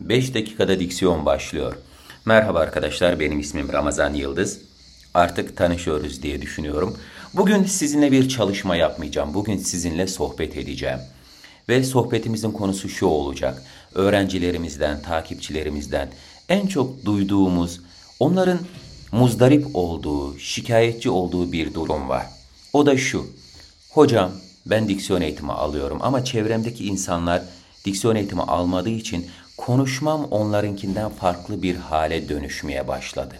5 dakikada diksiyon başlıyor. Merhaba arkadaşlar, benim ismim Ramazan Yıldız. Artık tanışıyoruz diye düşünüyorum. Bugün sizinle bir çalışma yapmayacağım. Bugün sizinle sohbet edeceğim. Ve sohbetimizin konusu şu olacak. Öğrencilerimizden, takipçilerimizden en çok duyduğumuz, onların muzdarip olduğu, şikayetçi olduğu bir durum var. O da şu. Hocam ben diksiyon eğitimi alıyorum ama çevremdeki insanlar diksiyon eğitimi almadığı için konuşmam onlarınkinden farklı bir hale dönüşmeye başladı.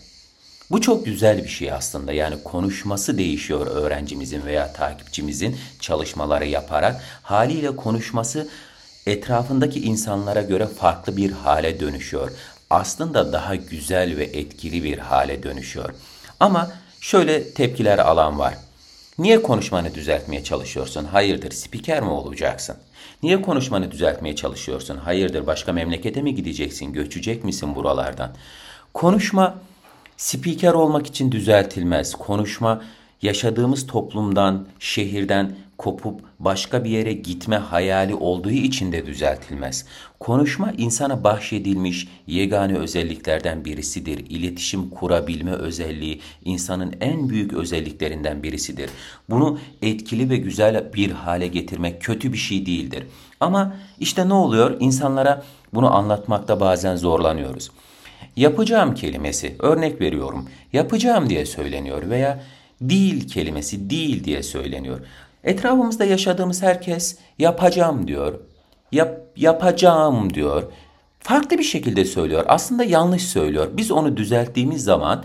Bu çok güzel bir şey aslında. Yani konuşması değişiyor öğrencimizin veya takipçimizin çalışmaları yaparak. Haliyle konuşması etrafındaki insanlara göre farklı bir hale dönüşüyor. Aslında daha güzel ve etkili bir hale dönüşüyor. Ama şöyle tepkiler alan var. Niye konuşmanı düzeltmeye çalışıyorsun? Hayırdır spiker mi olacaksın? Niye konuşmanı düzeltmeye çalışıyorsun? Hayırdır başka memlekete mi gideceksin? Göçecek misin buralardan? Konuşma spiker olmak için düzeltilmez. Konuşma yaşadığımız toplumdan, şehirden kopup başka bir yere gitme hayali olduğu için de düzeltilmez. Konuşma insana bahşedilmiş yegane özelliklerden birisidir. İletişim kurabilme özelliği insanın en büyük özelliklerinden birisidir. Bunu etkili ve güzel bir hale getirmek kötü bir şey değildir. Ama işte ne oluyor? İnsanlara bunu anlatmakta bazen zorlanıyoruz. Yapacağım kelimesi, örnek veriyorum, yapacağım diye söyleniyor veya değil kelimesi değil diye söyleniyor. Etrafımızda yaşadığımız herkes yapacağım diyor. Yap, yapacağım diyor. Farklı bir şekilde söylüyor. Aslında yanlış söylüyor. Biz onu düzelttiğimiz zaman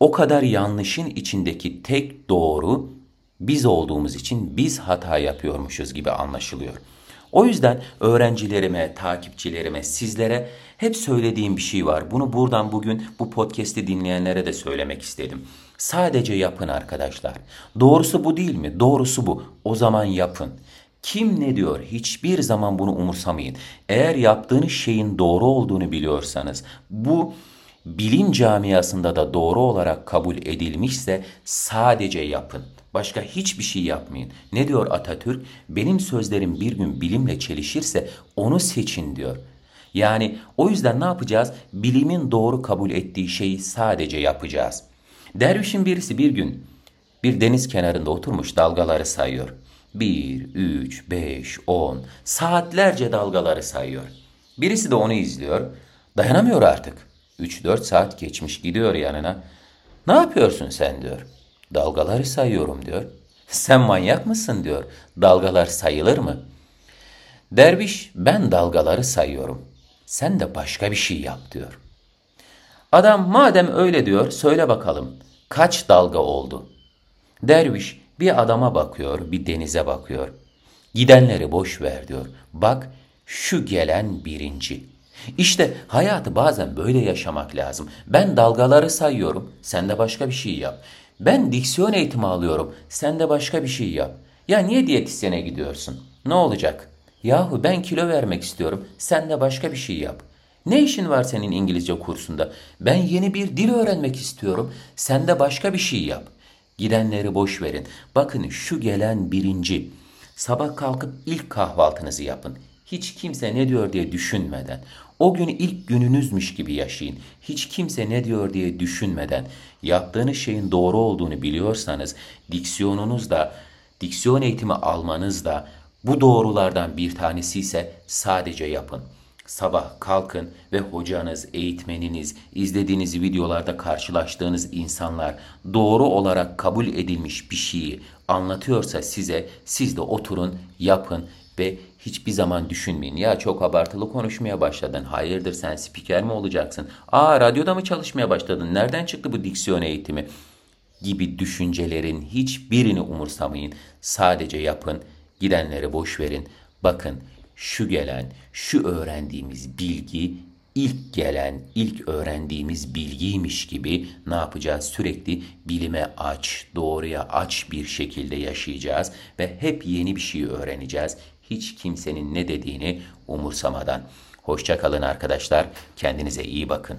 o kadar yanlışın içindeki tek doğru biz olduğumuz için biz hata yapıyormuşuz gibi anlaşılıyor. O yüzden öğrencilerime, takipçilerime, sizlere hep söylediğim bir şey var. Bunu buradan bugün bu podcast'i dinleyenlere de söylemek istedim. Sadece yapın arkadaşlar. Doğrusu bu değil mi? Doğrusu bu. O zaman yapın. Kim ne diyor hiçbir zaman bunu umursamayın. Eğer yaptığınız şeyin doğru olduğunu biliyorsanız bu bilim camiasında da doğru olarak kabul edilmişse sadece yapın. Başka hiçbir şey yapmayın. Ne diyor Atatürk? Benim sözlerim bir gün bilimle çelişirse onu seçin diyor. Yani o yüzden ne yapacağız? Bilimin doğru kabul ettiği şeyi sadece yapacağız. Dervişin birisi bir gün bir deniz kenarında oturmuş dalgaları sayıyor. Bir, üç, beş, on, saatlerce dalgaları sayıyor. Birisi de onu izliyor. Dayanamıyor artık. Üç dört saat geçmiş gidiyor yanına. Ne yapıyorsun sen diyor. Dalgaları sayıyorum diyor. Sen manyak mısın diyor. Dalgalar sayılır mı? Derviş ben dalgaları sayıyorum. Sen de başka bir şey yap diyor. Adam madem öyle diyor söyle bakalım kaç dalga oldu? Derviş bir adama bakıyor bir denize bakıyor. Gidenleri boş ver diyor. Bak şu gelen birinci. İşte hayatı bazen böyle yaşamak lazım. Ben dalgaları sayıyorum, sen de başka bir şey yap. Ben diksiyon eğitimi alıyorum, sen de başka bir şey yap. Ya niye diyetisyene gidiyorsun? Ne olacak? Yahu ben kilo vermek istiyorum, sen de başka bir şey yap. Ne işin var senin İngilizce kursunda? Ben yeni bir dil öğrenmek istiyorum, sen de başka bir şey yap. Gidenleri boş verin. Bakın şu gelen birinci. Sabah kalkıp ilk kahvaltınızı yapın. Hiç kimse ne diyor diye düşünmeden. O günü ilk gününüzmüş gibi yaşayın. Hiç kimse ne diyor diye düşünmeden. Yaptığınız şeyin doğru olduğunu biliyorsanız diksiyonunuz da, diksiyon eğitimi almanız da bu doğrulardan bir tanesi ise sadece yapın. Sabah kalkın ve hocanız, eğitmeniniz, izlediğiniz videolarda karşılaştığınız insanlar doğru olarak kabul edilmiş bir şeyi anlatıyorsa size siz de oturun, yapın ve hiçbir zaman düşünmeyin. Ya çok abartılı konuşmaya başladın. Hayırdır sen spiker mi olacaksın? Aa radyoda mı çalışmaya başladın? Nereden çıktı bu diksiyon eğitimi? Gibi düşüncelerin hiçbirini umursamayın. Sadece yapın. Gidenleri boş verin. Bakın şu gelen, şu öğrendiğimiz bilgi ilk gelen, ilk öğrendiğimiz bilgiymiş gibi ne yapacağız? Sürekli bilime aç, doğruya aç bir şekilde yaşayacağız ve hep yeni bir şey öğreneceğiz. Hiç kimsenin ne dediğini umursamadan. Hoşça kalın arkadaşlar. Kendinize iyi bakın.